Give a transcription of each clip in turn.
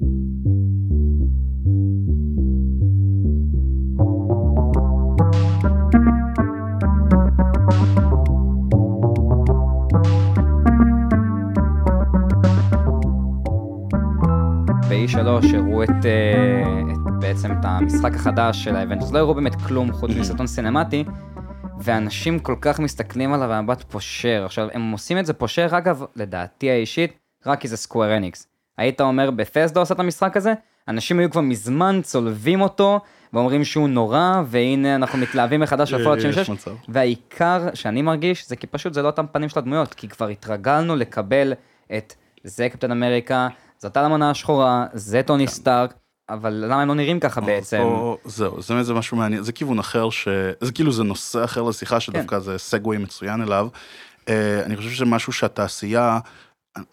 ב-E3 הראו את, אה, את בעצם את המשחק החדש של האבנג'רס, לא הראו באמת כלום חוץ מסרטון סינמטי, ואנשים כל כך מסתכלים עליו במבט פושר. עכשיו, הם עושים את זה פושר, אגב, לדעתי האישית, רק כי זה Square Enix. היית אומר, בת'סדה עושה את המשחק הזה? אנשים היו כבר מזמן צולבים אותו, ואומרים שהוא נורא, והנה אנחנו מתלהבים מחדש על Fallout 76, מצב. והעיקר שאני מרגיש, זה כי פשוט זה לא אותם פנים של הדמויות, כי כבר התרגלנו לקבל את זה קפטן אמריקה, זאת האלמנה השחורה, זה טוני סטארק, אבל למה הם לא נראים ככה בעצם? פה, זהו, זה, זה משהו מעניין, זה כיוון אחר, ש... זה כאילו זה נושא אחר לשיחה שדווקא זה segue מצוין אליו. Uh, אני חושב שזה משהו שהתעשייה,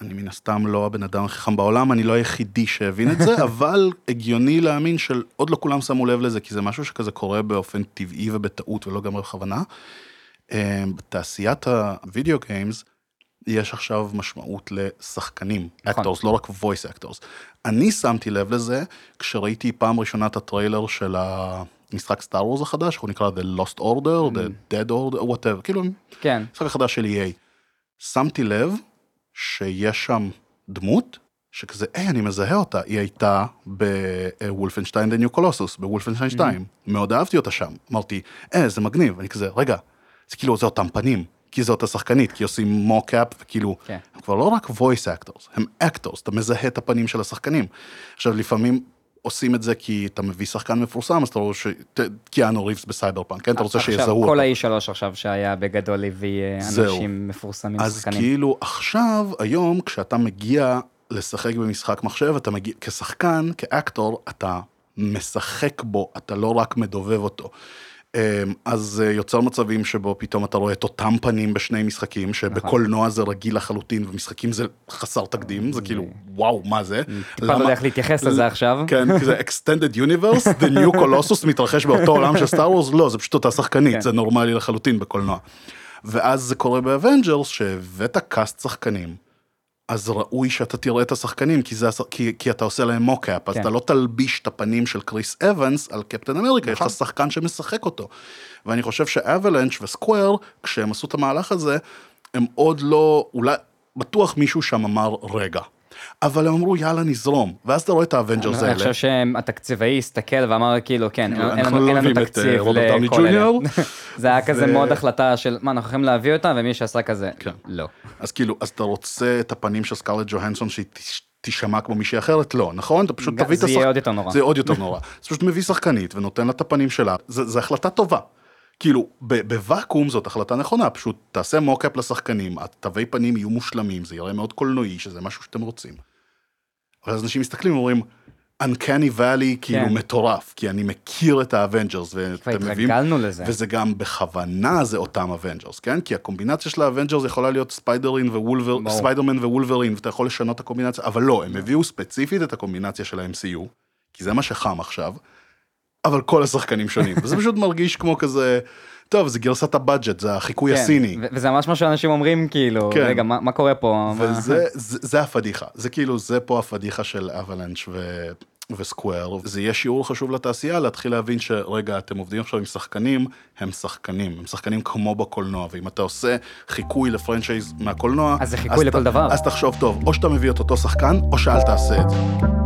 אני מן הסתם לא הבן אדם הכי חכם בעולם, אני לא היחידי שהבין את זה, אבל הגיוני להאמין שעוד לא כולם שמו לב לזה, כי זה משהו שכזה קורה באופן טבעי ובטעות ולא גם בכוונה. Uh, בתעשיית ה video games, יש עכשיו משמעות לשחקנים, נכון. actors, לא רק voice actors. אני שמתי לב לזה כשראיתי פעם ראשונה את הטריילר של המשחק Star Wars החדש, הוא נקרא The Lost Order, The Dead Order, whatever, כאילו, כן, המשחק החדש של EA. שמתי לב שיש שם דמות שכזה, היי, אני מזהה אותה, היא הייתה בוולפנשטיין The New Colossus, בוולפנשטיין 2, מאוד אהבתי אותה שם. אמרתי, אה, זה מגניב, אני כזה, רגע, זה כאילו, זה אותם פנים, כי זה אותה שחקנית, כי עושים מוקאפ, וכאילו, כן. הם כבר לא רק voice actors, הם actors, אתה מזהה את הפנים של השחקנים. עכשיו, לפעמים עושים את זה כי אתה מביא שחקן מפורסם, אז אתה רואה ש... קיאנו ריבס בסייבר פאנק, כן? אתה רוצה שיזהו כל אותו. ה-E3 עכשיו שהיה בגדול הביא אה. אנשים מפורסמים, אז שחקנים. כאילו עכשיו, היום, כשאתה מגיע לשחק במשחק מחשב, אתה מגיע, כשחקן, כאקטור, אתה משחק בו, אתה לא רק מדובב אותו. אמ, אז אה, יוצר מצבים שבו פתאום אתה רואה את אותם פנים בשני משחקים, שבקולנוע זה רגיל לחלוטין, ומשחקים זה חסר תקדים, זה כאילו, וואו, מה זה? טיפה לא יודע איך להתייחס לזה עכשיו. כן, כי זה extended universe, the new colossus מתרחש באותו עולם של Star Wars, לא, זה פשוט אותה שחקנית, כן. זה נורמלי לחלוטין בקולנוע. ואז זה קורה ב Avengers, שהבאת cast שחקנים, אז ראוי שאתה תראה את השחקנים, כי, זה, כי, כי אתה עושה להם mocap, אז כן. אתה לא תלביש את הפנים של קריס אבנס על קפטן אמריקה, יש לך שחקן שמשחק אותו. ואני חושב שאבלנץ' ו Square, כשהם עשו את המהלך הזה, הם עוד לא, אולי, בטוח מישהו שם אמר, רגע. אבל הם אמרו, יאללה, נזרום. ואז אתה רואה את ה Avengers אני האלה. חושב שהתקציבאי הסתכל ואמר כאילו כן, אין- אין לנו- לא תקציב אה, לכל אלה. זה היה כזה מאוד החלטה של מה אנחנו יכולים להביא אותה ומי שעשה כזה כן. לא. אז כאילו, אז אתה רוצה את הפנים של סקארלט ג'והנסון שהיא תישמע כמו מישהי אחרת? לא, נכון? אתה פשוט תביא את זה השחק... יהיה עוד יותר נורא. זה עוד יותר נורא. אז פשוט מביא שחקנית ונותן לה את הפנים שלה. זה, זה החלטה טובה. כאילו, ב- בוואקום זאת החלטה נכונה, פשוט תעשה mocap לשחקנים, התווי פנים יהיו מושלמים, זה יראה מאוד קולנועי, שזה משהו שאתם רוצים. אבל אז אנשים מסתכלים ואומרים, Uncanny Valley כאילו כן. מטורף, כי אני מכיר את ה Avengers, ואתם התרגלנו לזה. וזה גם בכוונה זה אותם Avengers, כן? כי הקומבינציה של ה Avengers יכולה להיות ספיידרמן ווולברין, ברור. ספיידרמן ווולברין, ואתה יכול לשנות את הקומבינציה, אבל לא, הם הביאו ספציפית את הקומבינציה של ה-MCU, כי זה מה שחם עכשיו, אבל כל השחקנים שונים, וזה פשוט מרגיש כמו כזה, טוב, זה גרסת ה budget, זה החיקוי כן, הסיני. וזה ממש מה שאנשים אומרים כאילו כן. רגע מה מה קורה פה. מה- וזה זה, זה הפדיחה, זה כאילו, זה פה הפדיחה של אבלנץ' ו... וסקוואר, זה יהיה שיעור חשוב לתעשייה להתחיל להבין שרגע, אתם עובדים עכשיו עם שחקנים, הם שחקנים, הם שחקנים כמו בקולנוע, ואם אתה עושה חיקוי לפרנצ'ייז מהקולנוע, אז זה חיקוי ת- לכל דבר. אז תחשוב טוב, או שאתה מביא את אותו שחקן, או שאל תעשה את זה.